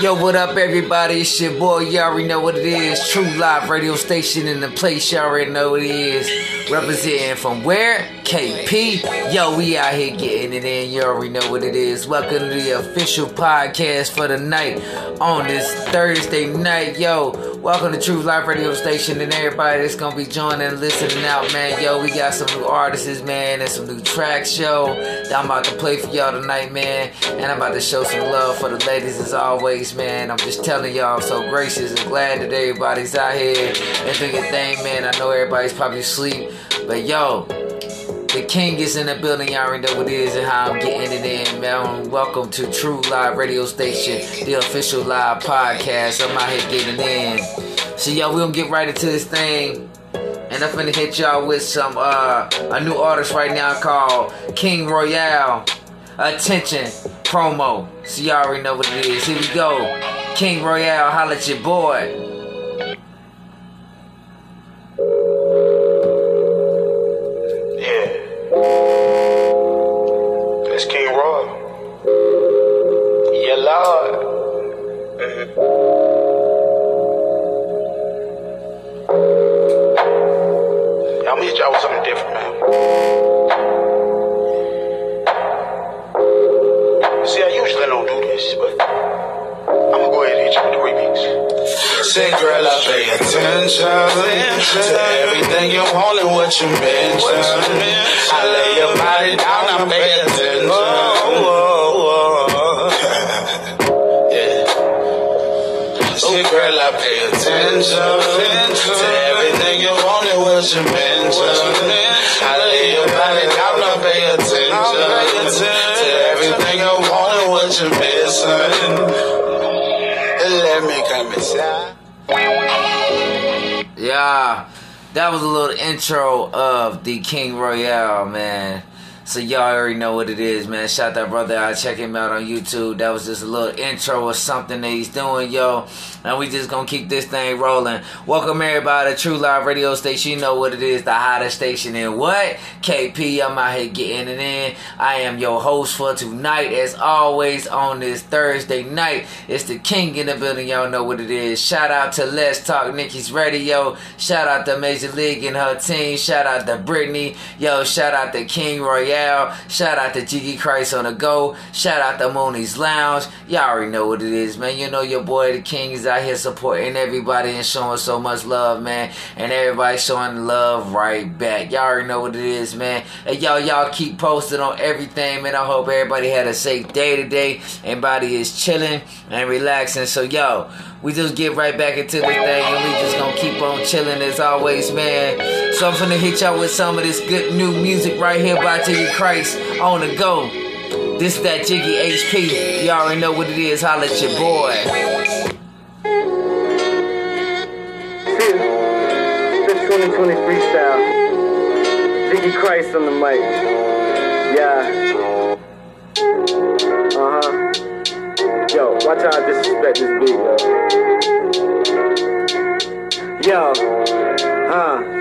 Yo, what up, everybody? It's your boy. You already know what it is. True Live Radio Station in the place. You all already know what it is. Representing from where? KP. Yo, we out here getting it in. You already know what it is. Welcome to the official podcast for the night on this Thursday night. Yo, welcome to True Life Radio Station and everybody that's gonna be joining and listening out, man. Yo, we got some new artists, man, and some new tracks, yo. That I'm about to play for y'all tonight, man. And I'm about to show some love for the ladies as always, man. I'm just telling y'all, I'm so gracious and glad that everybody's out here and doing your thing, man. I know everybody's probably asleep, but yo, the king is in the building. Y'all already know what it is and how I'm getting it in, man. Welcome to True Live Radio Station, the official live podcast. I'm out here getting in. So, y'all, we gonna get right into this thing. And I'm finna hit y'all with some, uh, a new artist right now called King Royale. Attention, promo. So, y'all already know what it is. Here we go. King Royale, holla at your boy. Yeah. Mhm. I'm gonna hit y'all with something different, man. See, I usually don't do this, but I'm gonna go ahead and hit you with the remix. Say, girl, I pay attention to everything you want and what you mention. I lay your body down, I pay attention. Say, girl, I pay attention to everything you want and what you mention. I lay your body down, I pay attention to everything you want and what you missing. Let me come inside. Yeah, that was a little intro of the King Royale, man. So y'all already know what it is, man. Shout that brother out. Check him out on YouTube. That was just a little intro of something that he's doing, yo. And we just gonna keep this thing rolling. Welcome everybody to True Live Radio Station. You know what it is, the hottest station in what? KP. I'm out here getting it in. I am your host for tonight, as always, on this Thursday night. It's the King in the building. Y'all know what it is. Shout out to Let's Talk Nikki's Radio. Shout out to Major League and her team. Shout out to Brittany. Yo, shout out to King Royale. Shout out to Jiggy Christ on the go. Shout out to Mooney's Lounge. Y'all already know what it is, man. You know your boy the King is out here supporting everybody and showing so much love, man. And everybody showing love right back. Y'all already know what it is, man. And y'all, y'all keep posting on everything, man. I hope everybody had a safe day today. Everybody is chilling and relaxing. So, yo, we just get right back into the thing and we just gonna keep on chilling as always, man. So I'm finna hit y'all with some of this good new music right here by Jiggy Christ on the go. This that Jiggy HP. Y'all already know what it is. Holla at your boy. 2020 freestyle. Jiggy Christ on the mic. Yeah. Uh huh. Yo, watch how I disrespect this beat, yo. Yo. Uh.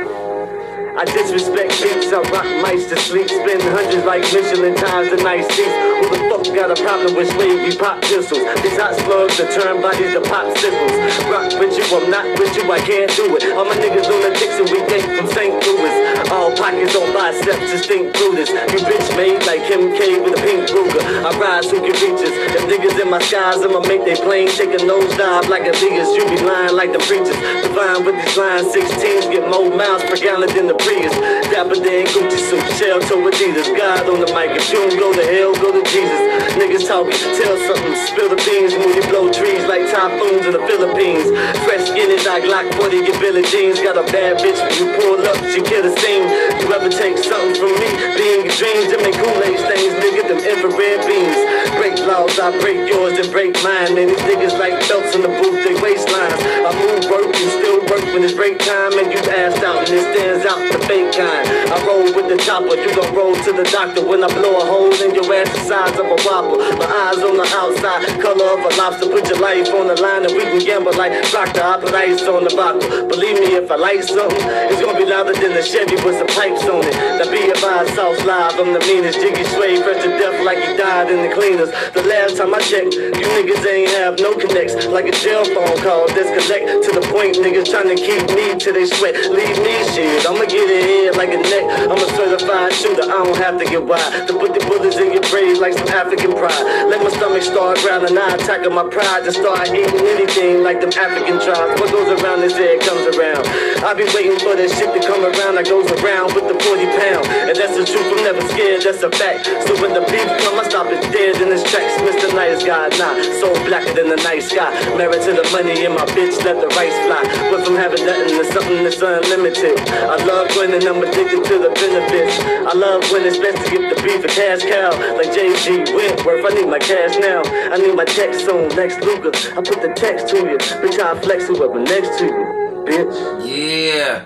I disrespect beats, I rock mics to sleep, spend hundreds like Michelin times the nice seats. Who the fuck got a problem with wavy pop pistols? These hot slugs that turn bodies to pop sickles. Rock with you, I'm not with you, I can't do it. All my niggas on the Dixon, we came from St. Louis. All pockets on biceps, distinct through this. You bitch made like Kim K with a pink Ruger. I rise who can reach us. Them niggas in my skies, I'ma make they plane take a nosedive like a biggest. You be lying like the preachers. Divine with these lines, 16s get more miles per gallon than the Prius. Dapper Dan Gucci suit, shell toe Adidas. God on the mic, if you don't go to hell, go to Jesus. Niggas talking, tell something, spill the beans when you blow trees like typhoons in the Philippines. Fresh skin is like Glock 40, get Billy Jeans. Got a bad bitch when you pull up, she kill the scene. You ever take something from me? Being dreams, them ain't Kool-Aid stains, nigga, them infrared beams. Break laws, I break yours and break mine. Man, these niggas like belts in the booth, they waistlines. I move work and work when it's break time and you passed out and it stands out the fake kind. I roll with the chopper, you gon' roll to the doctor when I blow a hole in your ass the size of a whopper. My eyes on the outside, color of a lobster. Put your life on the line and we can gamble like Proctor. I put ice on the bottle. Believe me, if I like something, it's gonna be louder than the Chevy with some pipes on it. The be advised, South Live, I'm the meanest. Jiggy Sway, fresh to death like he died in the cleaners. The last time I checked, you niggas ain't have no connects. Like a jail phone call, disconnect to the point. Niggas trying to keep me till they sweat. Leave me shit, I'ma get it here like a neck. I'm a certified shooter, I don't have to get wide. To put the bullets in your brain like some African pride. Let my stomach start growling, I attack my pride. Just start eating anything like them African tribes. What goes around is head comes around. I be waiting for that shit to come around that goes around with the 40 pound. And that's the truth, I'm never scared, that's a fact. So when the beef come, I stop it dead in his tracks. Mr. Nice Guy, nah, so blacker than the night sky. Married to the money and my bitch let the rice fly. Went from having nothing to something that's unlimited. I love winning, I'm addicted to the benefits. I love when it's best to get the beef a cash cow. Like JG Wentworth, I need my cash now. I need my text soon, next Luger. I put the text to you, bitch, I flex whoever next to you, bitch. Yeah.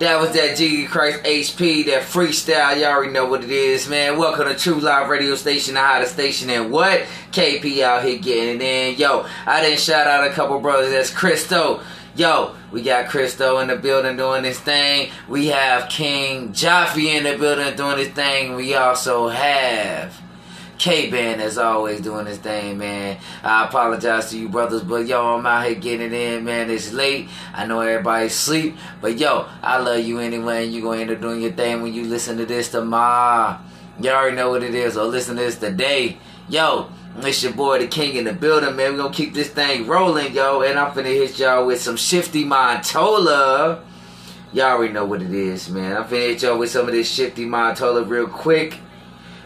That was that Jesus Christ HP, that freestyle. Y'all already know what it is, man. Welcome to True Live Radio Station, the hottest station, and what? KP out here getting it in. Yo, I didn't shout out a couple brothers. That's Christo. Yo, we got Christo in the building doing this thing. We have King Jaffe in the building doing this thing. We also have K Band as always doing his thing, man. I apologize to you brothers, but yo, I'm out here getting in, man. It's late. I know everybody's asleep, but yo, I love you anyway, you gonna end up doing your thing when you listen to this tomorrow. You all already know what it is, or listen to this today. Yo, it's your boy the king in the building, man. we gonna keep this thing rolling, yo. And I'm finna hit y'all with some shifty Montola. Y'all already know what it is, man. I'm finna hit y'all with some of this shifty Montola real quick.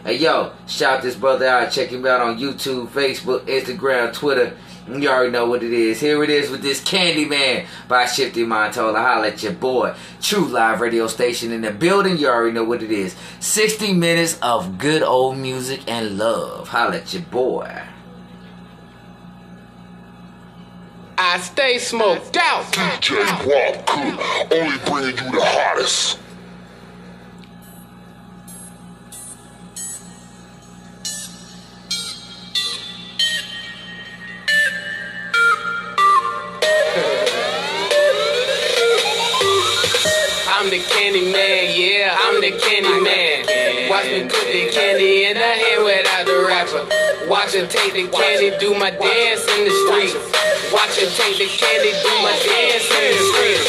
Hey yo, shout this brother out. Check him out on YouTube, Facebook, Instagram, Twitter. You already know what it is. Here it is with this Candyman by Shifty Montola. Holla at your boy. True Live Radio Station in the building. You already know what it is. 60 minutes of good old music and love. Holla at your boy. I stay smoked out. DJ Guap Crew, only bringing you the hottest. I'm the candy man, yeah, I'm the candy man. Watch me put the candy in her hand without the wrapper. Watch her take the candy, do my dance in the street. Watch her take the candy, do my dance in the street.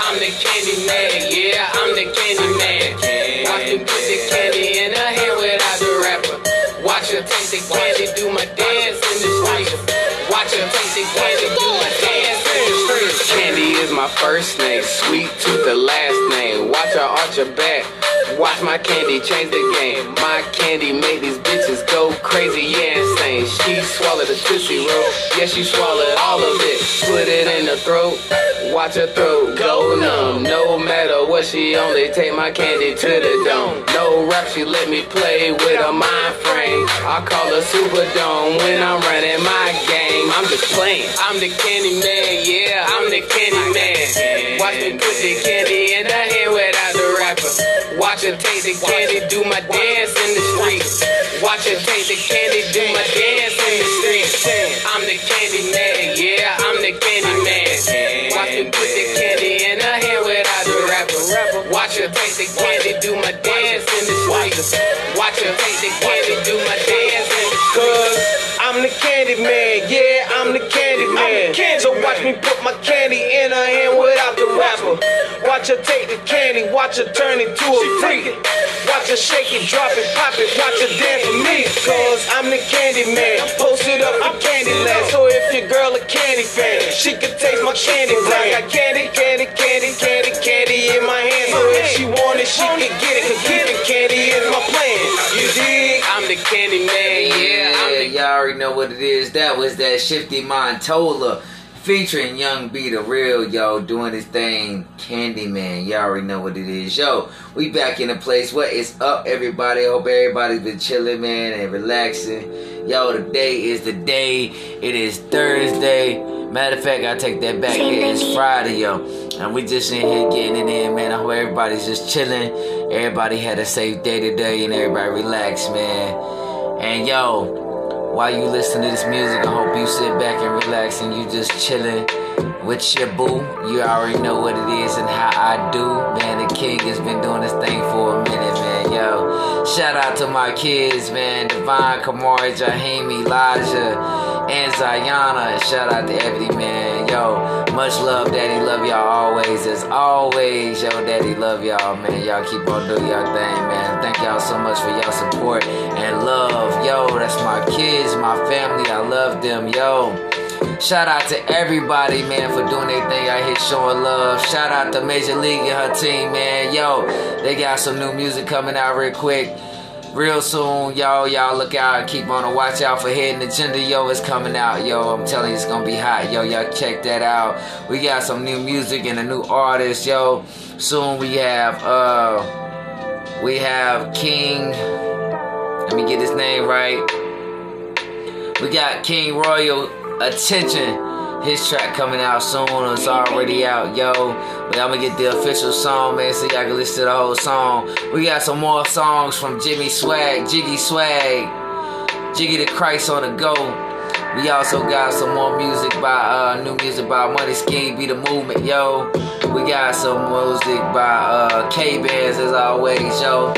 I'm the candy man, yeah, I'm the candy man. Watch me put the candy in her hand without the wrapper. Watch her take the candy, do my dance in the street. Watch her take the candy, do my dance the. Candy is my first name, sweet tooth the last name. Watch her arch her back. Watch my candy change the game. My candy made these bitches go crazy, yeah, insane. She swallowed a tootsie roll, yeah, she swallowed all of it. Put it in her throat, watch her throat go numb. No matter what, she only take my candy to the dome. No rap, she let me play with a mind frame. I call her Superdome when I'm running my game. I'm just playing. I'm the candy man, yeah, I'm the candy man. Watch me put the candy in her hand without the wrapper. Watch her take the candy, do my dance in the streets. Watch her take the candy, do my dance in the streets. I'm the candy man, yeah, I'm the candy man. Watch me put the candy in her hand without the wrapper. Watch her take the candy, do my dance in the streets. Watch her take candy man, yeah, I'm the candy man. So watch me put my candy in her hand without the wrapper. Watch her take the candy, watch her turn it to a freak. Watch her shake it, drop it, pop it, watch her dance for me. Cause I'm the candy man, posted up in Candyland. So if your girl a candy fan, she can taste my candy brand. Got candy, know what it is. That was that Shifty Montola featuring Young B the Real, yo, doing his thing, Candyman. Y'all already know what it is. Yo, we back in the place. What is up, everybody? Hope everybody's been chilling, man, and relaxing. Yo, today is the day. It is Thursday. Matter of fact, I take that back. It is Friday, yo. And we just in here getting it in, man. I hope everybody's just chilling. Everybody had a safe day today and everybody relaxed, man. And yo, while you listen to this music, I hope you sit back and relax and you just chilling with your boo. You already know what it is and how I do. Man, the king has been doing this thing for a minute. Yo, shout out to my kids, man. Divine, Kamari, Jaheim, Elijah, and Zayana. Shout out to Ebony, man. Yo, much love, Daddy. Love y'all always. As always, yo, Daddy, love y'all, man. Y'all keep on doing y'all thing, man. Thank y'all so much for y'all support and love. Yo, that's my kids, my family. I love them, yo. Shout out to everybody, man, for doing their thing out here showing love. Shout out to Major League and her team, man. Yo, they got some new music coming out real quick. Real soon, y'all, y'all look out, keep on a watch out for Hidden Agenda, yo, it's coming out, yo, I'm telling you, it's gonna be hot, yo, y'all check that out. We got some new music and a new artist, yo. Soon we have, uh, we have King, let me get his name right. We got King Royale Attention. His track coming out soon. It's already out, yo. But I'm gonna get the official song, man, so y'all can listen to the whole song. We got some more songs from Jimmy Swag, Jiggy Swag, Jiggy the Christ on the go. We also got some more music by uh new music by Money Scheme, Be the Movement, yo. We got some music by uh K Bands as always, yo.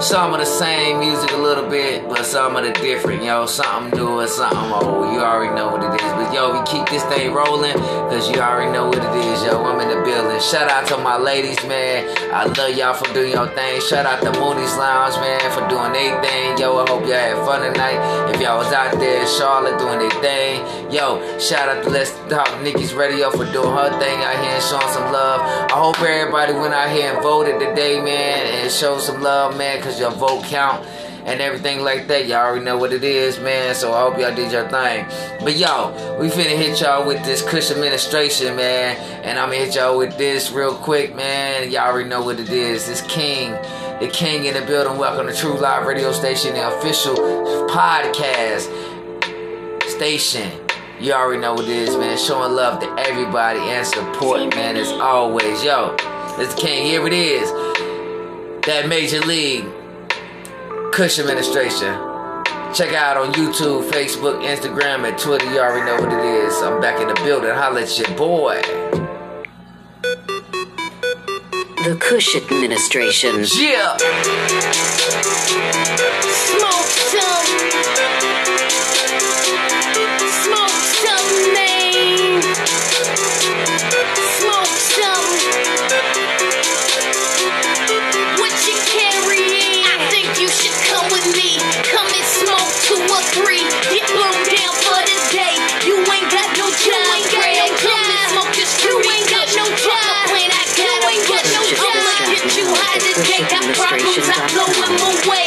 Some of the same music a little bit, but some of the different, yo. Something new and something old. You already know what it is. But yo, we keep this thing rolling, cause you already know what it is, yo. I'm in the building. Shout out to my ladies, man. I love y'all for doing your thing. Shout out to Mooney's Lounge, man, for doing their thing. Yo, I hope y'all had fun tonight. If y'all was out there in Charlotte doing their thing. Yo, shout out to Let's Talk Nikki's Radio for doing her thing out here and showing some love. I hope everybody went out here and voted today, man, and showed some love, man, because your vote count and everything like that. Y'all already know what it is, man. So I hope y'all did your thing. But yo, we finna hit y'all with this Kush administration, man. And I'm gonna hit y'all with this real quick, man. Y'all already know what it is. This King, the King in the building. Welcome to True Live Radio Station, the official podcast station. You already know what it is, man. Showing love to everybody and support, man, as always. Yo, this King, here it is. That Major League Kush administration. Check out on YouTube, Facebook, Instagram, and Twitter. You already know what it is. I'm back in the building. Holla at your boy. The Kush administration. Yeah. Smoke some. High. Got problems, I blow them away.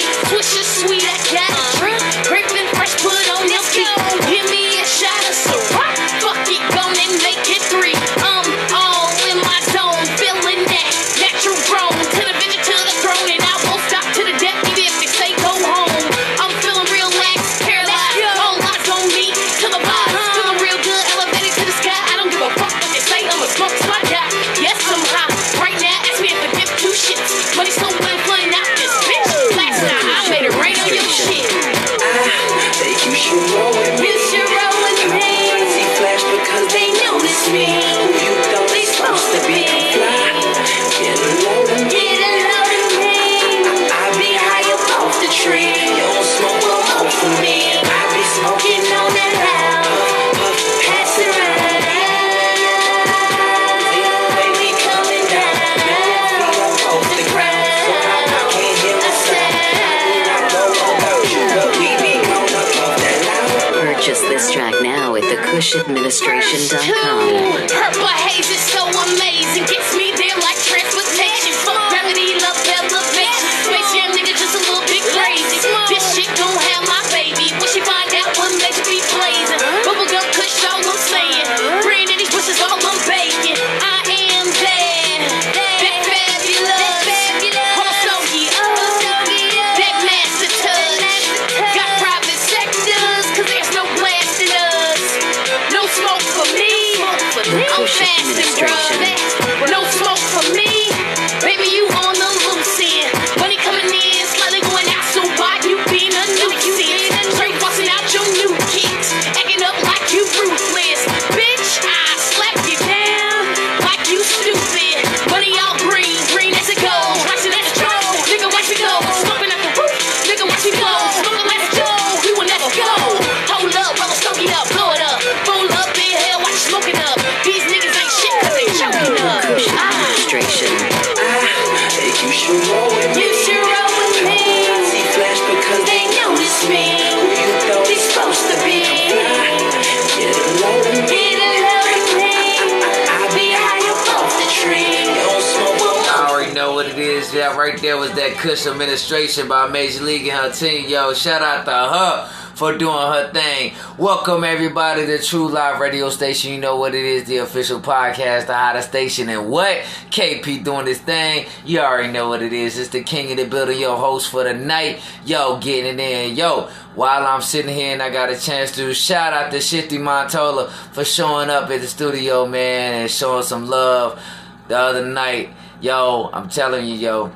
Kush administration by Major League and her team. Yo, shout out to her for doing her thing. Welcome everybody to True Live Radio Station. You know what it is, the official podcast, the hottest station, and what? KP doing this thing. You already know what it is. It's the king of the building, your host for the night. Yo, getting it in. Yo, while I'm sitting here and I got a chance to shout out to Shifty Montola for showing up at the studio, man, and showing some love the other night. Yo, I'm telling you, yo,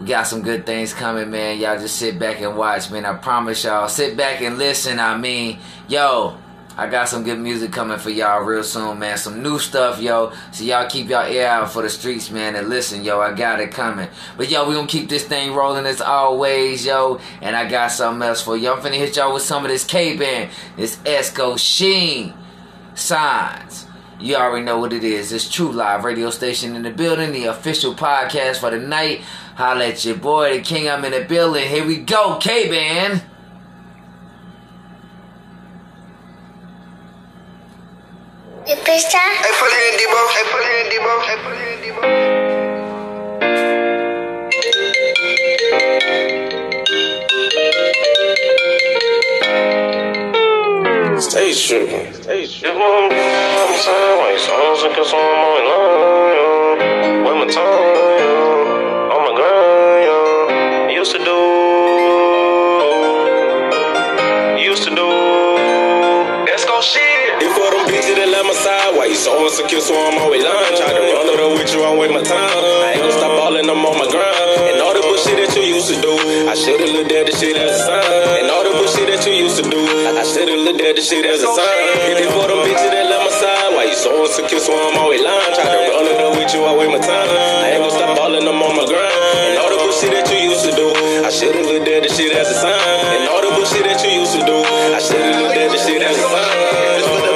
we got some good things coming, man. Y'all just sit back and watch, man. I promise y'all. Sit back and listen. I mean, yo, I got some good music coming for y'all real soon, man. Some new stuff, yo. So y'all keep y'all ear out for the streets, man. And listen, yo, I got it coming. But yo, we gonna keep this thing rolling as always, yo. And I got something else for y'all. I'm finna hit y'all with some of this K-Band, this Esco Sheen signs. You already know what it is. It's True Live Radio Station in the building, the official podcast for the night. Holla at your boy, the king. I'm in the building. Here we go, K Band. Hey, put it in Debo. Hey, put it in Debo. Hey, put it in Debo. Stay tripping. Stay tripping. I'm sideways. Songs and cause I'm on line, yo. With my time, Used to do. Used to do. Let's go shit. If for them bitches that left my side, why you so insecure, so I'm always lying. Try to run it up with you, I'm with my time. I ain't gonna stop balling, I'm on my grind. And all the bullshit that you used to do, I should've looked at the shit as a sign. And all the bullshit that you used to do, I should've looked at the shit as a sign. If for them bitches that left my side, why you so insecure, so I'm always lying. Try to run it up with you, I with my time. I ain't gonna stop balling, I'm on my grind. And all the that you used to do, I should've looked at the shit as a sign. And all the bullshit that you used to do, I should've looked at the shit as a sign.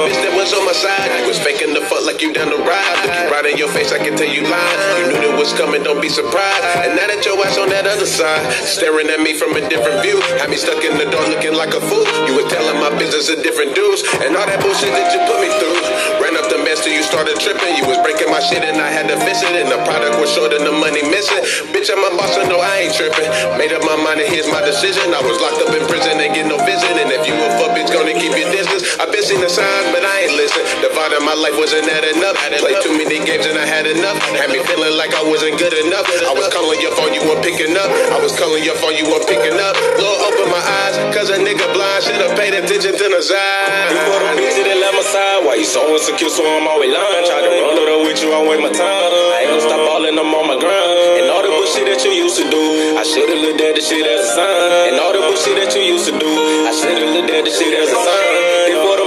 Bitch that was on my side. You was faking the fuck like you down the ride. Look you right in your face, I can tell you lied. You knew that was coming, don't be surprised. And now that your ass on that other side, staring at me from a different view. Had me stuck in the door looking like a fool. You was telling my business a different dudes. And all that bullshit that you put me through. Mess till you started tripping. You was breaking my shit and I had to fix it. And the product was short and the money missing. Bitch, I'm a boss, so no, I ain't tripping. Made up my mind and here's my decision. I was locked up in prison and get no vision. And if you a fuck bitch, gonna keep your distance. I've been seeing the signs, but Vibe of my life wasn't that enough. Played too many games and I had enough. Had me feeling like I wasn't good enough. I was calling your phone, you weren't picking up. I was calling your phone, you weren't picking up. Lord, open my eyes, cause a nigga blind should've paid attention to the sign. You put the bitch that left my side, why you so insecure, so I'm always lying. Try to run up with you, I wait my time. I ain't gonna stop balling, I'm on my grind. And all the bullshit that you used to do, I should've looked at the shit as a sign. And all the bullshit that you used to do, I should've looked at the shit as a sign.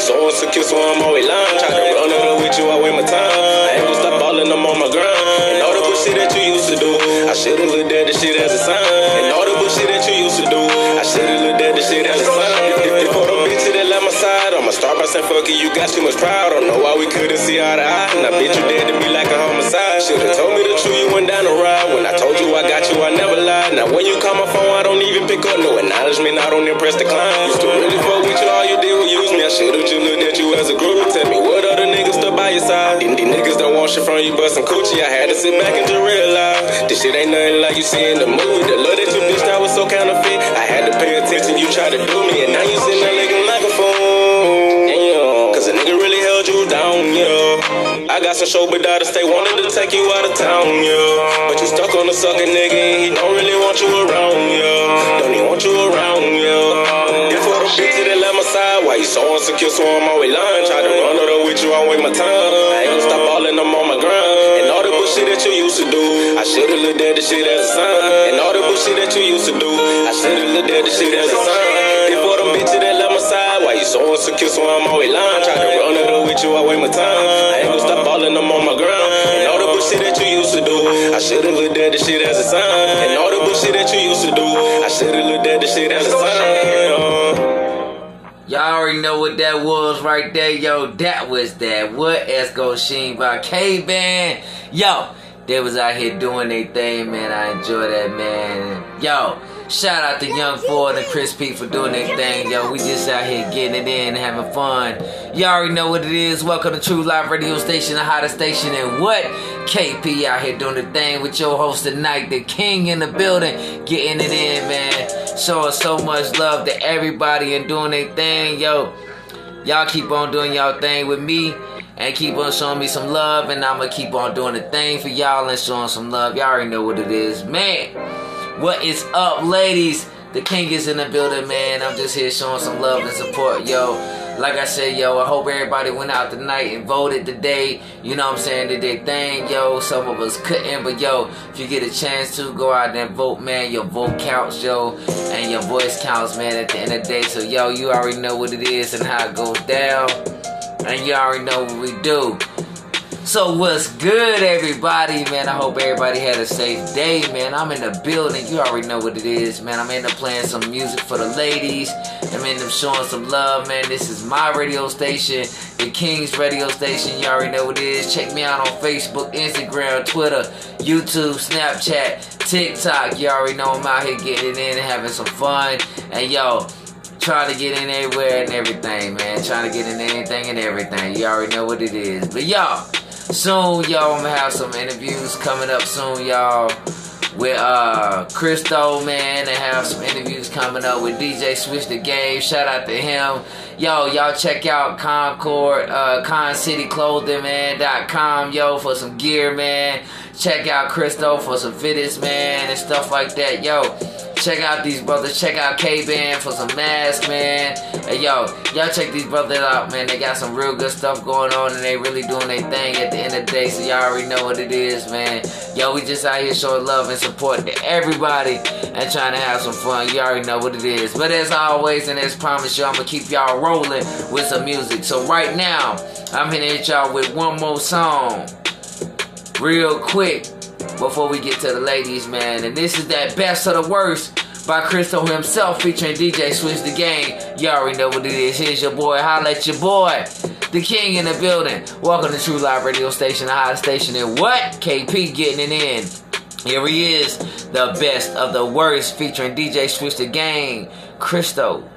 So insecure, so I'm always lying. Try to run it with you, I wait my time. I ain't gonna stop balling, I'm on my grind. And all the bullshit that you used to do, I should've looked at the shit as a sign. And all the bullshit that you used to do, I should've looked at the shit as a sign. For the bitch that left my side, I'ma start by saying fuck it, you got too much pride. I don't know why we couldn't see eye to eye. I bet you dead to me like a homicide. Should've told me the truth, you went down the ride. When I told you I got you, I never lied. Now when you call my phone, I don't even pick up. No acknowledgement, I don't impress the client. Used to really fuck with you, all I should've just looked at you as a group. Tell me what other niggas stood by your side. These, these niggas don't want shit from you, bustin' coochie. I had to sit back and just realize this shit ain't nothing like you see in the movie. The love that you bitch that was so counterfeit. I had to pay attention, you tried to do me, and now you sitting there looking like a fool. Cause a nigga really held you down, yeah. I got some show, but daughters they wanted to take you out of town, yeah. But you stuck on the sucker nigga, and he don't really want you around, yeah. Don't even want you around, yeah. For the bitches that left my side, why you so insecure, so I'm always lying. Try to run up with you, I wait my time. I ain't gonna stop balling, I'm on my grind. And all the bullshit that you used to do, I should've looked at the shit as a sign. And all the bullshit that you used to do, I should've looked at the shit as a sign. If for them bitches that left my side, why you so insecure, so I'm always lying. Try to run up with you, I wait my time. I ain't gonna stop balling, I'm on my grind. And all the bullshit that you used to do, I should've looked at the shit as a sign. And all the bullshit that you used to do, I should've looked at the shit as a sign. Y'all already know what that was right there, yo. That was that. What Esco Sheen by K Band. Yo, they was out here doing their thing, man. I enjoy that, man. Yo, Shout out to Young Ford and Chris P for doing their thing, yo. We just out here getting it in, having fun. Y'all already know what it is. Welcome to True Live Radio Station, the hottest station, and what? KP out here doing the thing with your host tonight, the king in the building, getting it in, man. Showing so much love to everybody and doing their thing, yo. Y'all keep on doing y'all thing with me and keep on showing me some love, and I'ma keep on doing the thing for y'all and showing some love. Y'all already know what it is, man. What is up, ladies? The king is in the building, man. I'm just here showing some love and support, yo. Like I said, yo, I hope everybody went out tonight and voted today. You know what I'm saying? Did their thing, yo. Some of us couldn't, but yo, if you get a chance to go out and vote, man, your vote counts, yo, and your voice counts, man, at the end of the day. So, yo, you already know what it is and how it goes down, and you already know what we do. So what's good, everybody, man? I hope everybody had a safe day, man. I'm in the building. You already know what it is, man. I'm in there playing some music for the ladies. I'm in them showing some love, man. This is my radio station, the King's radio station. You already know what it is. Check me out on Facebook, Instagram, Twitter, YouTube, Snapchat, TikTok. You already know I'm out here getting in and having some fun. And yo, trying to get in everywhere and everything, man. Trying to get in anything and everything. You already know what it is. But y'all, soon, y'all, I'm gonna have some interviews coming up soon, y'all. With uh Christo, man, and have some interviews coming up with DJ Switch the Game. Shout out to him. Yo, y'all check out Concord, uh, ConCityClothing, yo, for some gear, man. Check out Christo for some fitteds, man, and stuff like that. Yo, check out these brothers. Check out K Band for some masks, man. Hey, yo, y'all check these brothers out, man. They got some real good stuff going on, and they really doing their thing at the end of the day. So y'all already know what it is, man. Yo, we just out here showing love and support to everybody and trying to have some fun. You already know what it is. But as always, and as promised, you, I'm gonna keep y'all rolling with some music. So right now, I'm gonna hit y'all with one more song, real quick before we get to the ladies, man. And this is that best of the worst by Christo himself featuring DJ Switch the Game. Y'all already know what it is. Here's your boy. Holla at your boy. The king in the building. Welcome to True Live Radio Station, the hottest station in what? KP getting it in. Here he is, the best of the worst featuring DJ Switch the Game, Christo.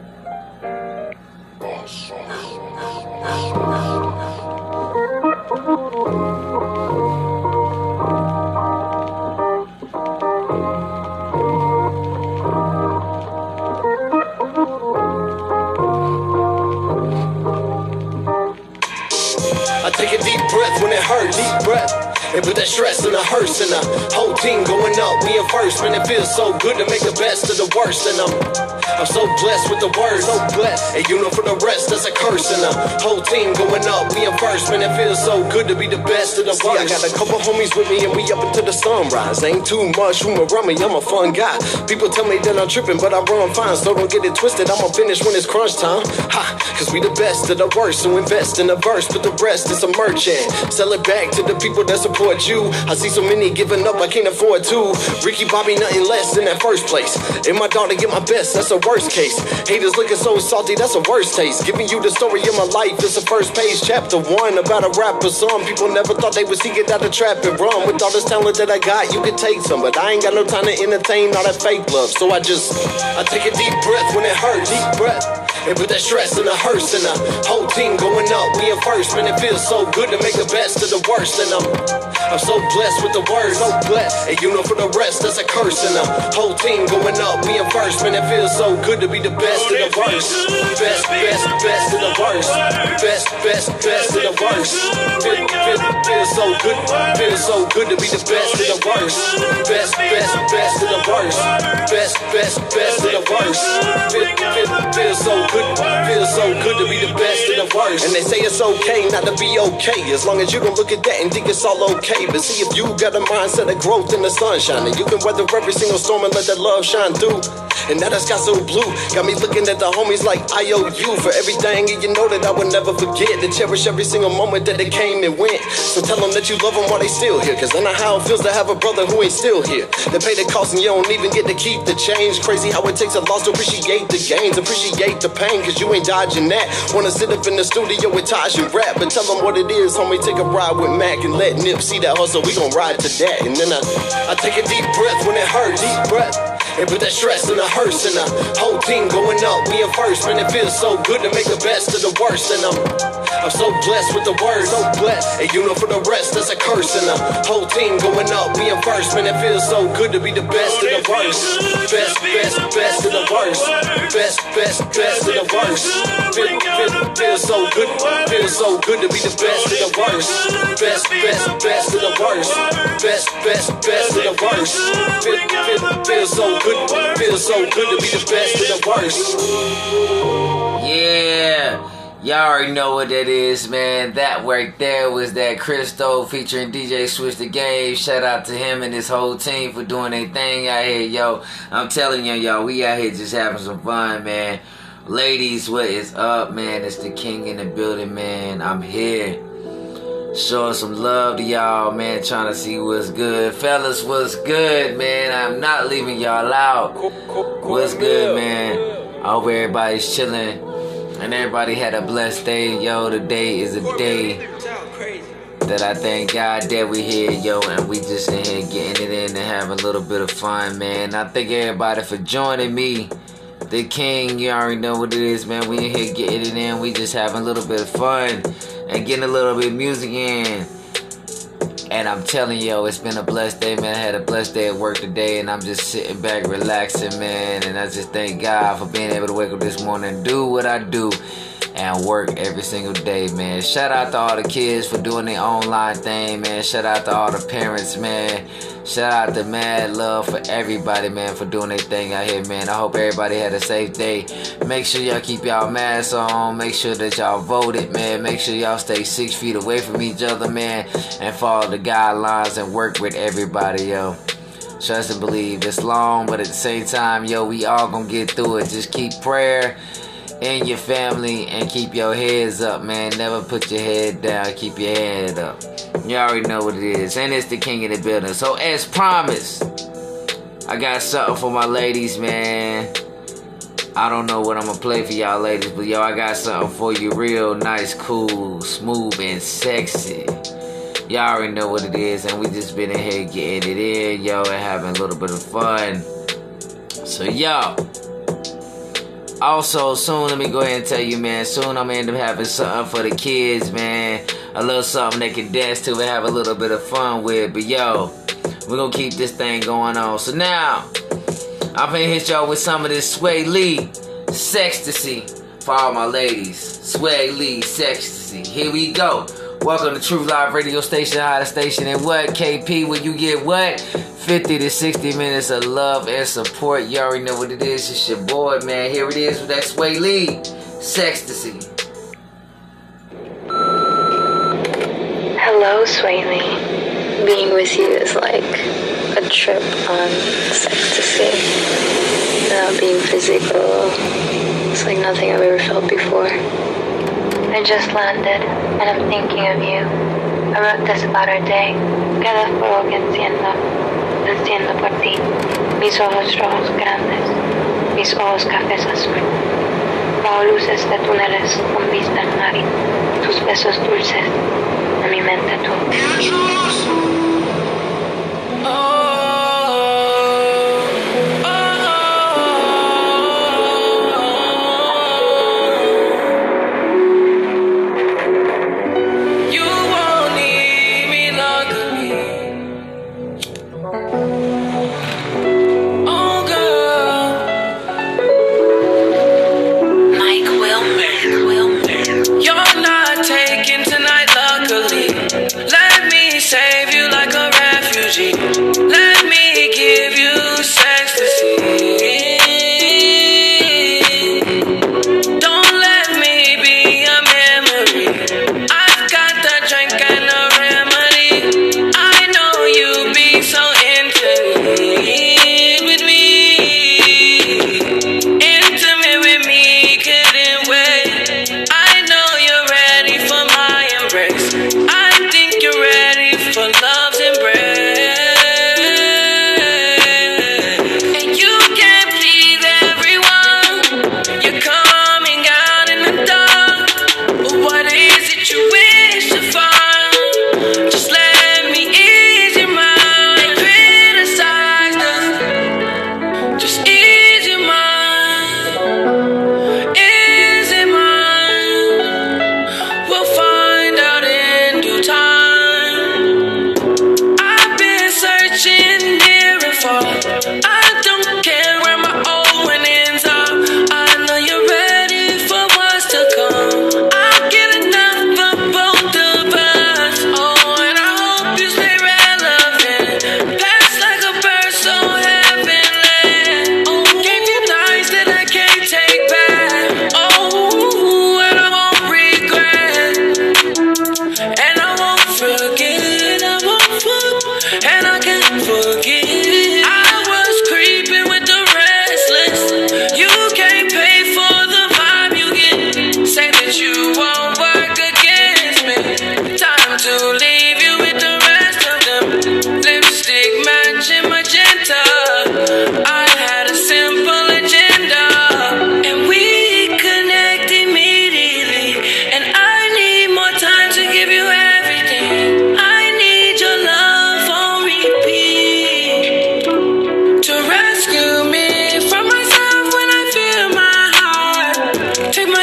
Deep breath. And put that stress in the hearse and the whole team going up, being first. Man, it feels so good to make the best of the worst. And I'm, I'm so blessed with the words. So blessed. And you know for the rest, that's a curse. And the whole team going up, being first. Man, it feels so good to be the best of the worst. I got a couple homies with me and we up until the sunrise. Ain't too much room around me, I'm a fun guy. People tell me that I'm tripping, but I run fine. So don't get it twisted, I'ma finish when it's crunch time. Ha, cause we the best of the worst. So invest in the verse, put the rest in some merchant. Sell it back to the people that support you. I see so many giving up, I can't afford to. Ricky Bobby, nothing less than that first place. And my daughter get my best, that's a worst case. Haters looking so salty, that's a worst taste. Giving you the story of my life, it's the first page, chapter one about a rapper. Some people never thought they would see it out the trap and run. With all this talent that I got, you could take some, but I ain't got no time to entertain all that fake love. So I just, I take a deep breath when it hurts, deep breath. And put that stress and the hearse and the whole team going up, being first. Man, it feels so good to make the best of the worst. And I'm, I'm so blessed with the words, so blessed. And you know for the rest, that's a curse. And the whole team going up, being first. Man, it feels so good to be the best of the worst. Best, best, best of the worst. Best, best, best of the worst. Feel, feel, feel so good, feel so good to be the best of the worst. Best, best, best of the worst. Best, best, best of the worst. Feel, feel, feel so good, feel so good to be the best of the worst. And they say it's okay not to be okay, as long as you don't look at that and think it's all okay. But see if you got a mindset of growth in the sunshine, and you can weather every single storm and let that love shine through. And now that sky so blue, got me looking at the homies like I owe you for everything, and you know that I would never forget to cherish every single moment that they came and went. So tell them that you love them while they still here, cause I know how it feels to have a brother who ain't still here. They pay the cost and you don't even get to keep the change. Crazy how it takes a loss to appreciate the gains, appreciate the pain, cause you ain't dodging that. Wanna sit up in the studio with Taj and rap, but tell them what it is, homie. Take a ride with Mac and let Nip see that hustle. We gon' ride to that. And then I, I take a deep breath when it hurts. Deep breath. And put that stress in the hearse and the whole team going up, being first. Man, it feels so good to make the best of the worst. And I'm, I'm so blessed with the words. So blessed. And you know for the rest, that's a curse. And the whole team going up, being first. Man, it feels so good to be the best of the worst. Best, best, best of the worst. Best, best, best of the worst. Feel, feel, feel so good. Feel so good to be the best of the worst. Best, best, best of the worst. Best, best, best of the worst. Feel, feel, feel so good. Feel so good to be the best of the worst. Yeah. Y'all already know what that is, man. That right there was that Christo featuring DJ Switch the Game. Shout out to him and his whole team for doing their thing out here, yo. I'm telling you, y'all, we out here just having some fun, man. Ladies, what is up, man? It's the king in the building, man. I'm here. Showing some love to y'all, man. Trying to see what's good. Fellas, what's good, man? I'm not leaving y'all out. What's good, man? I hope everybody's chilling and everybody had a blessed day. Yo, today is a day that I thank God that we here, yo, and we just in here getting it in and having a little bit of fun, man. I thank everybody for joining me. The King, you already know what it is, man. We in here getting it in. We just having a little bit of fun and getting a little bit of music in. And I'm telling you, it's been a blessed day, man. I had a blessed day at work today, and I'm just sitting back, relaxing, man. And I just thank God for being able to wake up this morning and do what I do and work every single day, man. Shout out to all the kids for doing their online thing, man. Shout out to all the parents, man. Shout out to Mad Love for everybody, man, for doing their thing out here, man. I hope everybody had a safe day. Make sure y'all keep y'all masks on. Make sure that y'all voted, man. Make sure y'all stay six feet away from each other, man. And follow the guidelines and work with everybody, yo. Trust and believe. It's long, but at the same time, yo, we all gonna get through it. Just keep prayer in your family and keep your heads up, man. Never put your head down. Keep your head up. You already know what it is. And it's the king of the building. So, as promised, I got something for my ladies, man. I don't know what I'm gonna play for y'all ladies, but yo, I got something for you real nice, cool, smooth, and sexy. Y'all already know what it is, and we just been in here getting it in, yo, and having a little bit of fun. So, yo. Also, soon, let me go ahead and tell you, man, soon I'm gonna end up having something for the kids, man. A little something they can dance to and have a little bit of fun with. But yo, we're gonna keep this thing going on. So now, I'm gonna hit y'all with some of this Sway Lee Sextasy for all my ladies. Sway Lee Sextasy. Here we go. Welcome to True Live Radio Station, hottest station. And what, KP, when you get what? 50 to 60 minutes of love and support. You already know what it is. It's your boy, man. Here it is with that Sway Lee Sextasy. Hello, Swaley. Being with you is like a trip on ecstasy. Without being physical, it's like nothing I've ever felt before. I just landed and I'm thinking of you. I wrote this about our day. Cada fuego que encienda, enciendo por ti. Mis ojos rojos grandes, mis ojos cafés azul. Bajo luces de túneles con vista al mar. Tus besos dulces, a mi mente tú. energy.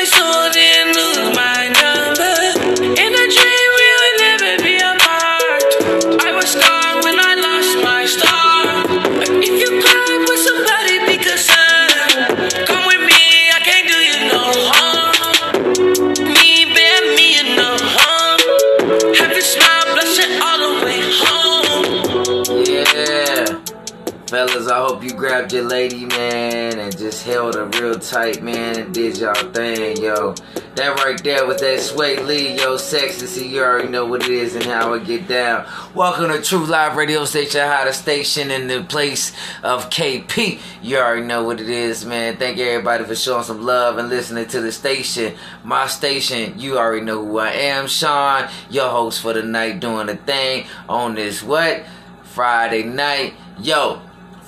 I sola. Real tight, man, and did y'all thing, yo. That right there with that Sway Lee, yo, sexy. See, you already know what it is and how it get down. Welcome to True Live Radio Station, hottest station in the place of KP. You already know what it is, man. Thank everybody for showing some love and listening to the station. My station, you already know who I am, Sean, your host for the night, doing the thing on this what? Friday night. Yo,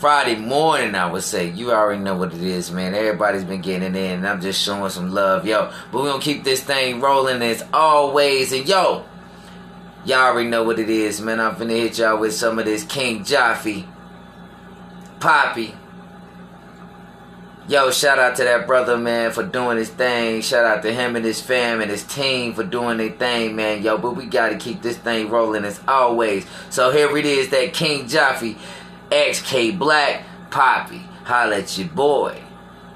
Friday morning, I would say. You already know what it is, man. Everybody's been getting in, and I'm just showing some love, yo. But we gonna keep this thing rolling as always. And yo, y'all already know what it is, man. I'm finna hit y'all with some of this King Jaffe, Poppy. Yo, shout out to that brother, man, for doing his thing. Shout out to him and his fam and his team for doing their thing, man. Yo, but we gotta keep this thing rolling as always. So here it is, that King Jaffe, XK Black, Poppy. Holla at your boy.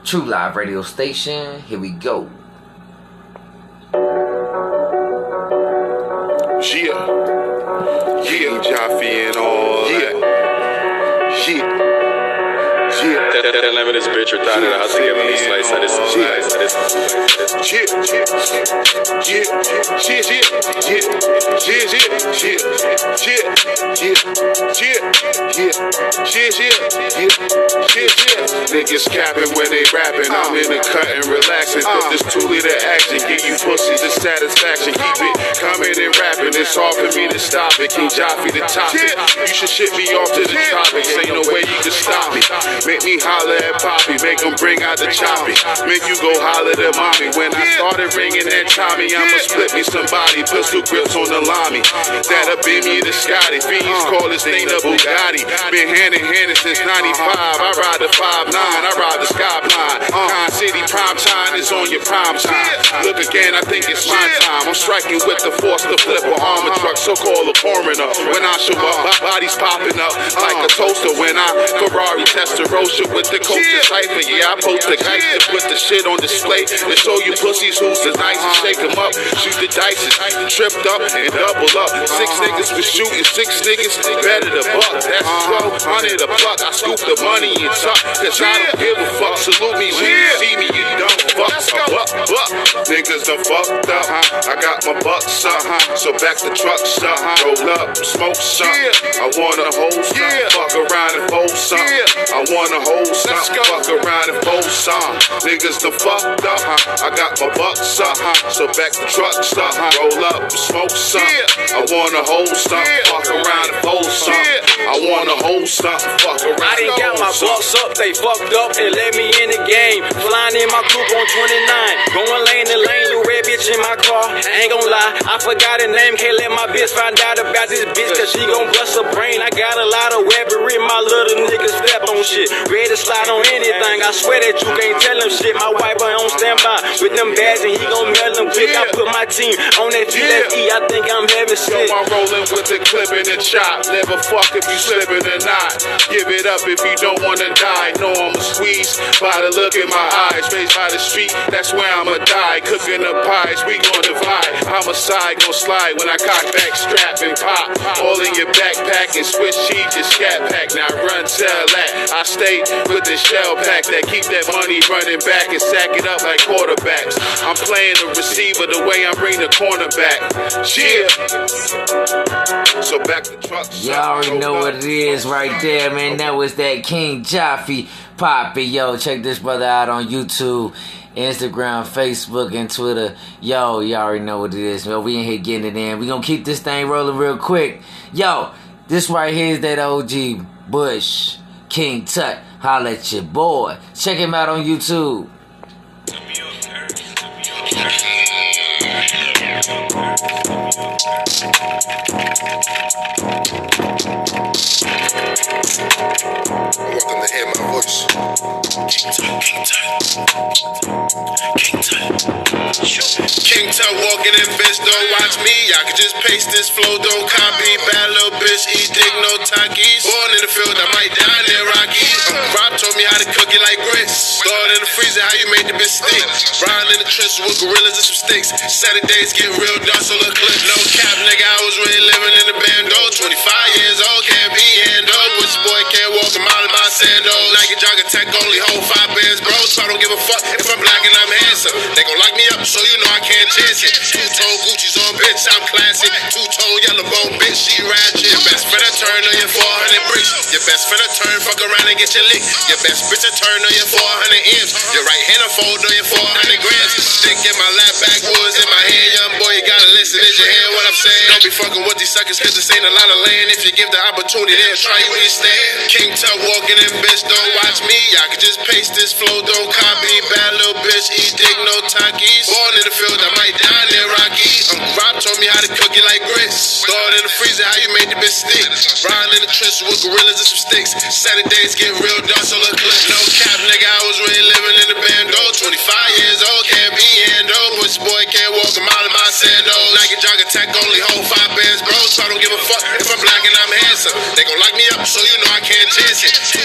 True Live Radio Station. Here we go. Yeah. Yeah, Jaffe and all yeah. that. Yeah. That, that, that lemon is bitch or thought it out to give a slice of this. Slice of this. Niggas capping when they rapping. I'm in the cut and relaxing. Put this two liter action, give you pussies the satisfaction. Keep it coming and rapping. It's hard for me to stop it. King Jaffe the topic. You should ship me off to the topics. Ain't no way you can stop me. Make me holler at Poppy, make him bring out the choppy. Make you go holler at mommy. When I started ringing that Tommy, I'ma split me somebody. Pistol grips on the limey. That'll be me the Scotty. Fiends uh, call this thing the Bugatti. Been hand in hand since uh-huh. 95. I ride the 5'9, I ride the Skyline. Uh. Con City prime time is on your prime time. Look again, I think it's my time. I'm striking with the force to flip a armor uh-huh. truck, so call a coroner. When I show up, my body's popping up like a uh. toaster. When I Ferrari Testarossa with the culture cipher. Yeah, I post the guys to put the shit on display to show you pussies who's the nicest. Shake them up, shoot the dice, and tripped up and double up. Six niggas for shooting, six niggas better the buck. That's twelve hundred a pluck. I scoop the money and tuck, cause I don't give a fuck. Salute me when you see me, you don't fuck. Buck, buck. Niggas done fucked up. I got my bucks up, so back the trucks up. Roll up, smoke some. I wanna hold some, fuck around and fold some. I wanna hold some, fuck around and fold some. Niggas done fucked up. I got my bucks up, so back the trucks up. Roll up, smoke some. I wanna hold some, fuck around and fold some. I wanna hold some, fuck around I done got my bucks up, they fucked up and let me in the game. Flying in my coupe on 29, going lane to lane, the red bitch in my car. Ain't gon' lie, I forgot her name, can't let my bitch find out about this bitch, cause she gon' bust her brain. I got a lot of weaponry, my little nigga step on shit. Ready to slide on anything, I swear that you can't tell him shit. My wife on standby with them bags and he gon' mail them quick. I put my team on that T-Left-E, I think I'm having Yo, shit. I'm rolling with the clip and the chop. Never fuck if you slipping or not. Give it up if you don't wanna die. Know I'ma squeeze by the look in my eyes. Raised by the street, that's where I'ma die. Cooking the pies, we gon' divide. Homicide gon' slide when I cock back, strap and pop. All in your backpack and Swiss cheese, your scat pack. Now run, tell that. I stay with the shell pack that keep that money running back and sack it up like quarterbacks. I'm playing the receiver the way I bring the cornerback. Yeah. So back the trucks. Y'all already know what it is right there, man. That was that King Jaffe Poppy. Yo, check this brother out on YouTube, Instagram, Facebook, and Twitter. Yo, y'all already know what it is, man. We in here getting it in. We gonna keep this thing rolling real quick. Yo, this right here is that OG Bush King Tut. Holla at your boy. Check him out on YouTube. Welcome to hear my voice. King Tut walking in, bitch, don't watch me. I can just paste this flow, don't copy. Bad little bitch, eat dick, no takis. Born in the field, I might die near Rocky. Uh, Rob told me how to cook it like grits. Stored in the freezer, how you made the bitch stick. Riding in the trenches with gorillas and some sticks. Saturdays get real dark, so look clip. No cap, nigga, I was really living in the bando. 25 years old, can't be handled. Pussy boy can't walk a mile in my sandals. Nike jogger attack, only hold five bands, bro. So I don't give a fuck if I'm black and I'm handsome. They gon' lock me up, so you know I can't chance it. Two tone Gucci's on, bitch, I'm classy. Two tone yellow bone, bitch, she ratchet. Your best friend a turn on your 400 bricks. Your best friend a turn, fuck around and get your lick. Your best bitch a turn on your 400 M's. Your right hand a fold on your 400 grams. Stick in my lap, backwoods in my hand, young boy, you gotta listen. Did you hear what I'm saying? Don't be fucking with these suckers, cause this ain't a lot of land. If you give the opportunity, they'll try you where you stand. King Tut walking in, bitch, don't watch me. I can just paste this flow, don't copy. Bad little bitch, eat dick, no Takis. Born in the field, I might die in Rocky. Uncle Rob told me how to cook it like grits. Throw in the freezer, how you made the bitch stick. Riding in the trenches with gorillas and some sticks. Saturdays get real dark, so look clip. No cap, nigga, I was really living in the bando. 25 years old, can't be handled. Pussy boy can't walk a mile in my sandals. Nike jog attack, only hold five bands, bro. So I don't give a fuck if I'm black and I'm handsome. They gon' lock me up, so you know I can't chance it.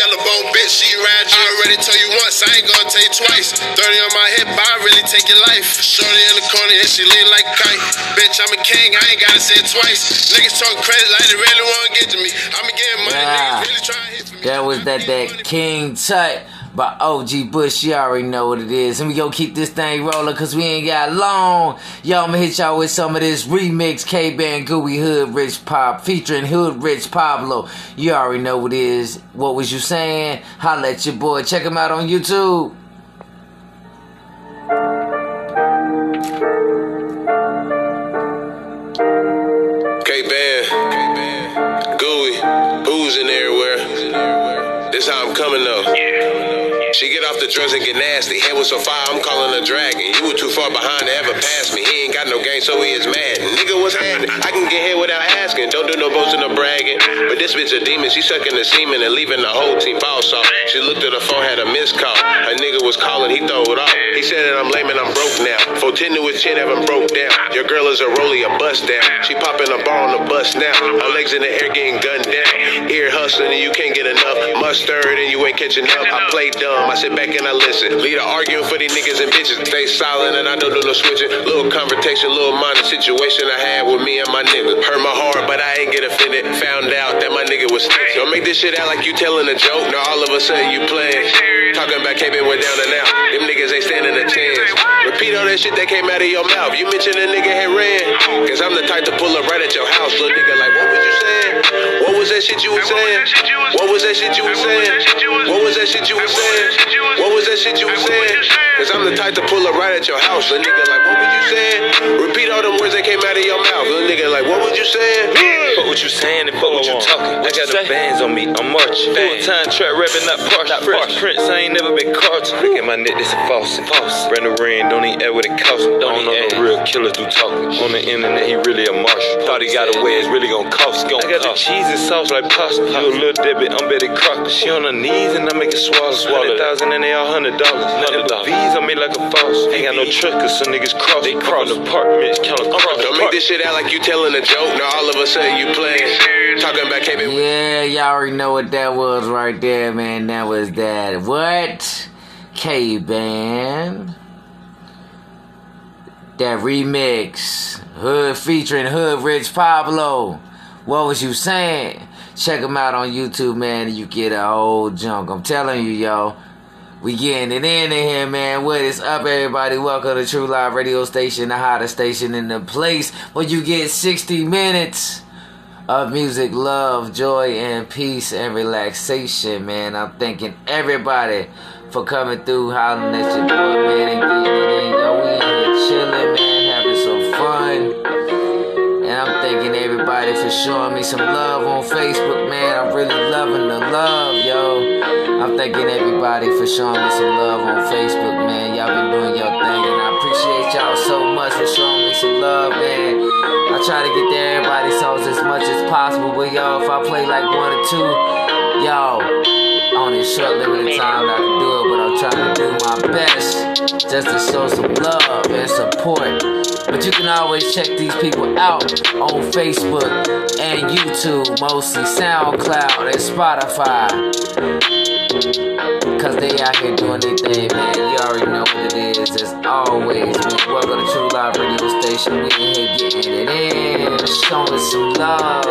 Yellow bone, bitch, she ratchet. I already told you once, I ain't gonna tell you twice. 30 on my hip, I really take your life. Shorty in the corner, and she lean like a kite. Bitch, I'm a king, I ain't gotta say it twice. Niggas talk crazy like they really wanna get to me. I'ma get money, Ah. niggas really trying to hit me. That was that that King Tut by OG Bush. You already know what it is. And we gonna keep this thing rolling cause we ain't got long. Y'all I'ma hit y'all with some of this remix K Band Gooey Hood Rich Pop featuring Hood Rich Pablo. You already know what it is. What was you saying? Holla at your boy. Check him out on YouTube. K Band, Gooey, oozing everywhere. This how I'm coming though. She get off the drugs and get nasty. Head was so far, I'm calling a dragon. You were too far behind to ever pass me. He ain't got no game, so he is mad. Nigga, what's happening? I can get here without asking. Don't do no boasting or bragging. But this bitch a demon. She sucking the semen and leaving the whole team false off. She looked at her phone, had a missed call. Her nigga was calling, he throw it off. He said that I'm lame and I'm broke now. For 10 to his chin, haven't broke down. Your girl is a rollie, a bust down. She popping a ball on the bus now. Her legs in the air getting gunned down. Ear hustling and you can't get enough. Mustard and you ain't catching up. I play dumb, I sit back and I listen. Lead a arguing for these niggas and bitches. Stay silent and I don't do no switching. Little conversation, little minor situation I had with me and my nigga. Hurt my heart, but I ain't get offended. Found out that my nigga was snitch. Don't make this shit out like you telling a joke. Now all of a sudden you playing. Talking about K-Ben went down and out. Them niggas ain't standing a chance. Repeat all that shit that came out of your mouth. You mentioned a nigga had ran. Cause I'm the type to pull up right at your house. Little nigga like, what was you saying? What was that shit you was saying? What was that shit you was saying? What was that shit you was saying? What was that shit you was saying? Cause I'm the type to pull up right at your house. Little nigga like, what was you saying? Repeat all them words that came out of your mouth. Little nigga like, what was you saying? Fuck what you saying and fuck what you talking. I got the bands on me, I'm marching. Full time trap rapping, not parch. Fresh Prince, I ain't never been caught. Look at my neck, this a false. false. Brandon Rain, don't even add what it cost. Don't know no real killers do talking. On the internet, he really a marshal. Thought he got away, it's really gonna cost. I got the cheese and sauce like pasta. You a little debit, I'm Betty Crocker. She on her knees and I make it swallow. Swallow thousand and they all hundred dollars. Nothing but V's on me like a false. Ain't got no trust cause some niggas cross. They cross apartments, count a cross. Don't make this shit out like you telling a joke. Now all of a sudden you playing. Talking about K-Ben. Yeah, y'all already know what that was right there, man. That was that. What? K Band. That remix. Hood featuring Hood Rich Pablo. What was you saying? Check them out on YouTube, man. You get a whole junk. I'm telling you, yo. We getting it in here, man. What is up, everybody? Welcome to True Live Radio Station, the hottest station in the place where you get 60 minutes of music, love, joy, and peace and relaxation, man. I'm thanking everybody for coming through, hollering at your boy, man, and getting in. Yo, we here chilling, man, having some fun. And I'm thanking everybody for showing me some love on Facebook, man. I'm really loving the love, yo. I'm thanking everybody for showing me some love on Facebook, man. Y'all been doing your thing, and I appreciate y'all so much for showing me some love, man. I try to get to everybody's songs as much as possible, but y'all, if I play like one or two, y'all, on this short limited time, I can do it, but I'm trying to do my best just to show some love and support. But you can always check these people out on Facebook and YouTube, mostly SoundCloud and Spotify. Cause they out here doing their thing, man. You already know what it is. As always. Welcome to True Live Radio Station. We in here getting it in. Showing some love.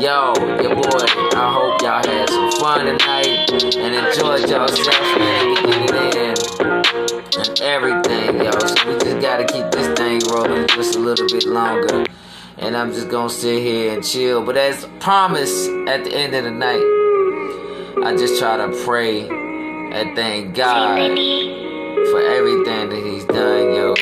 Yo, your boy, I hope y'all had some fun tonight and enjoyed yourself, man. Getting it in and everything, yo. So we just gotta keep this thing rolling just a little bit longer. And I'm just gonna sit here and chill. But as promised, at the end of the night, I just try to pray and thank God for everything that He's done, yo.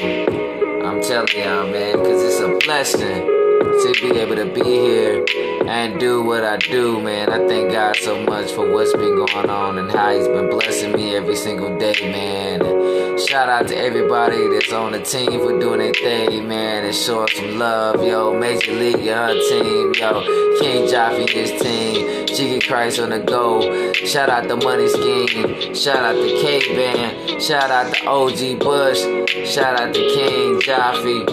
I'm telling y'all, man, because it's a blessing to be able to be here and do what I do, man. I thank God so much for what's been going on and how He's been blessing me every single day, man. Shout out to everybody that's on the team for doing their thing, man, and showing some love, yo. Major League her team, yo. King and his team. Jiggy Christ on the go. Shout out the Money Scheme. Shout out the K Band. Shout out to OG Bush. Shout out to King Jaffe.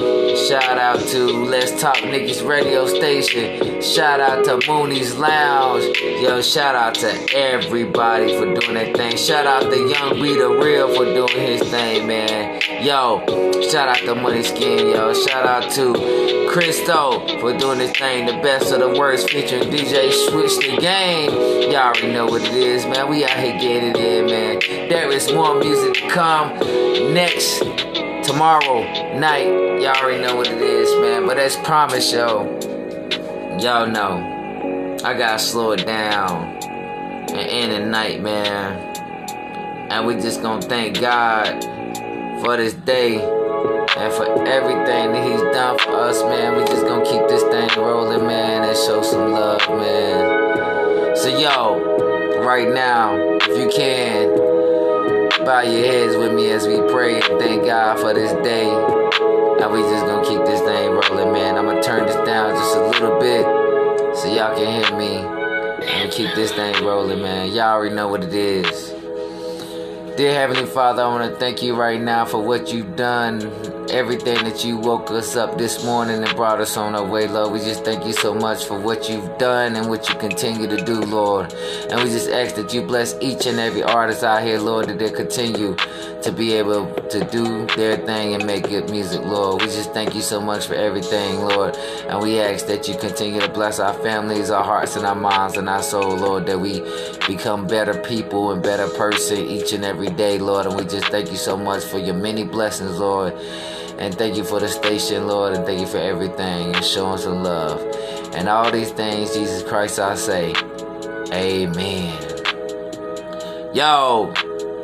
Shout out to Let's Talk Nicky's radio station. Shout out to Mooney's Lounge. Yo, shout out to everybody for doing that thing. Shout out to Young B the Real for doing his thing, man. Yo, shout out to Money Scheme, yo. Shout out to Christo for doing this thing, the best of the worst, featuring DJ Switch the Game. Y'all already know what it is, man. We out here getting it in, man. There is more music to come next tomorrow night. Y'all already know what it is, man. But as promised, yo, y'all know I gotta slow it down and end the night, man. And we just gonna thank God for this day and for everything that He's done for us, man. We just gonna keep this thing rolling, man, and show some love, man. So, yo, right now, if you can, bow your heads with me as we pray and thank God for this day. And we just gonna keep this thing rolling, man. I'm gonna turn this down just a little bit so y'all can hear me. And keep this thing rolling, man. Y'all already know what it is. Dear Heavenly Father, I want to thank you right now for what you've done, everything that you woke us up this morning and brought us on our way, Lord. We just thank you so much for what you've done and what you continue to do, Lord. And we just ask that you bless each and every artist out here, Lord, that they continue to be able to do their thing and make good music, Lord. We just thank you so much for everything, Lord. And we ask that you continue to bless our families, our hearts, and our minds and our soul, Lord, that we become better people and better person each and every day, Lord. And we just thank you so much for your many blessings, Lord. And thank you for the station, Lord, and thank you for everything and showing some love. And all these things, Jesus Christ, I say, Amen. Yo,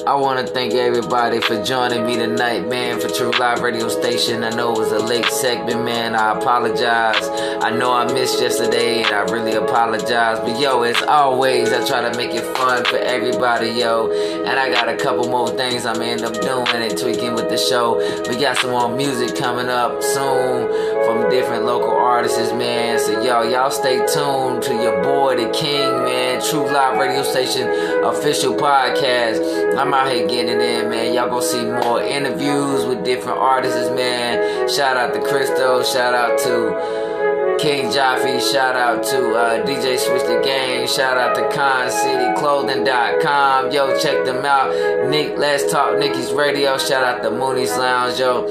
I want to thank everybody for joining me tonight, man, for True Live Radio Station. I know it was a late segment, man. I apologize. I know I missed yesterday, and I really apologize. But yo, as always, I try to make it fun for everybody, yo. And I got a couple more things I'm end up doing and tweaking with the show. We got some more music coming up soon from different local artists, man. So yo, y'all stay tuned to your boy, the King, man. True Live Radio Station official podcast. I'm out here getting in, man. Y'all gonna see more interviews with different artists, man. Shout out to Christo. Shout out to King Jaffe. Shout out to uh, DJ Switch the Game. Shout out to ConCityClothing.com. Yo, check them out. Nick, Let's Talk Nicky's Radio. Shout out to Mooney's Lounge, yo.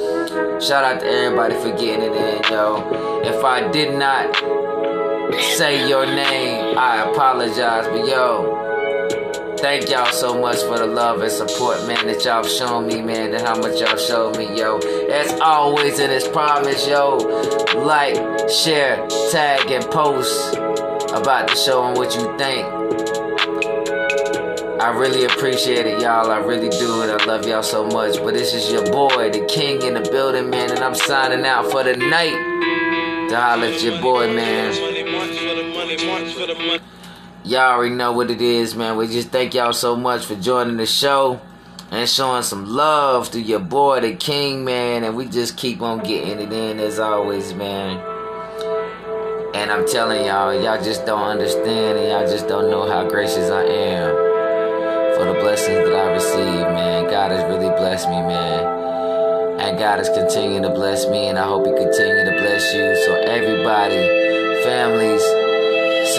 Shout out to everybody for getting it in, yo. If I did not say your name, I apologize. But yo, Thank y'all so much for the love and support, man, that y'all shown me, man, and how much y'all showed me, yo. As always, in this promise, yo, like, share, tag, and post about the show and what you think. I really appreciate it, y'all. I really do, and I love y'all so much. But this is your boy, the king in the building, man, and I'm signing out for the night. At your boy, man. Y'all already know what it is, man. We just thank y'all so much for joining the show and showing some love to your boy, the King, man. And we just keep on getting it in as always, man. And I'm telling y'all, y'all just don't understand and y'all just don't know how gracious I am for the blessings that I receive, man. God has really blessed me, man. And God is continuing to bless me, and I hope He continue to bless you. So, everybody, families,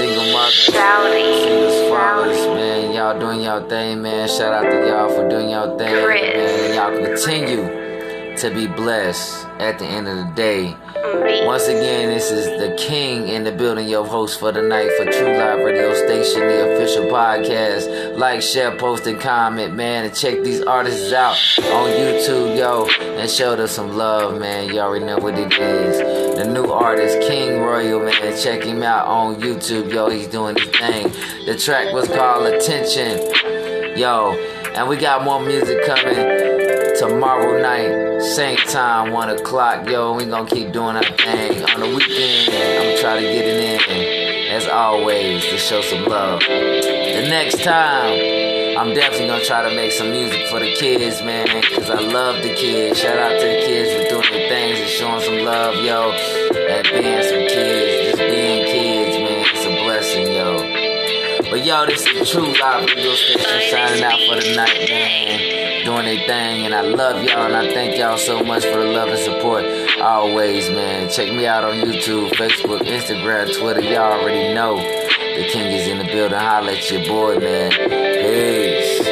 single mothers, singles fathers, man. Y'all doing y'all thing, man. Shout out to y'all for doing y'all thing, man. Y'all continue to be blessed at the end of the day. Once again, this is the King in the building, your host for the night for True Live Radio Station, the official podcast. Like, share, post, and comment, man. And check these artists out on YouTube, yo. And show them some love, man. You already know what it is. The new artist, King Royale, man. Check him out on YouTube, yo. He's doing his thing. The track was called Attention, yo. And we got more music coming tomorrow night, same time, one o'clock. Yo, we gonna keep doing our thing. On the weekend, I'm gonna try to get it in, as always, to show some love. The next time, I'm definitely gonna try to make some music for the kids, man, cause I love the kids. Shout out to the kids for doing their things and showing some love, yo, and being some But yo, this is True Live Radio Station signing out for the night, man doing their thing, and I love y'all, and I thank y'all so much for the love and support. Always, man. Check me out on YouTube, Facebook, Instagram, Twitter. Y'all already know the king is in the building. Holla at your boy, man. Peace.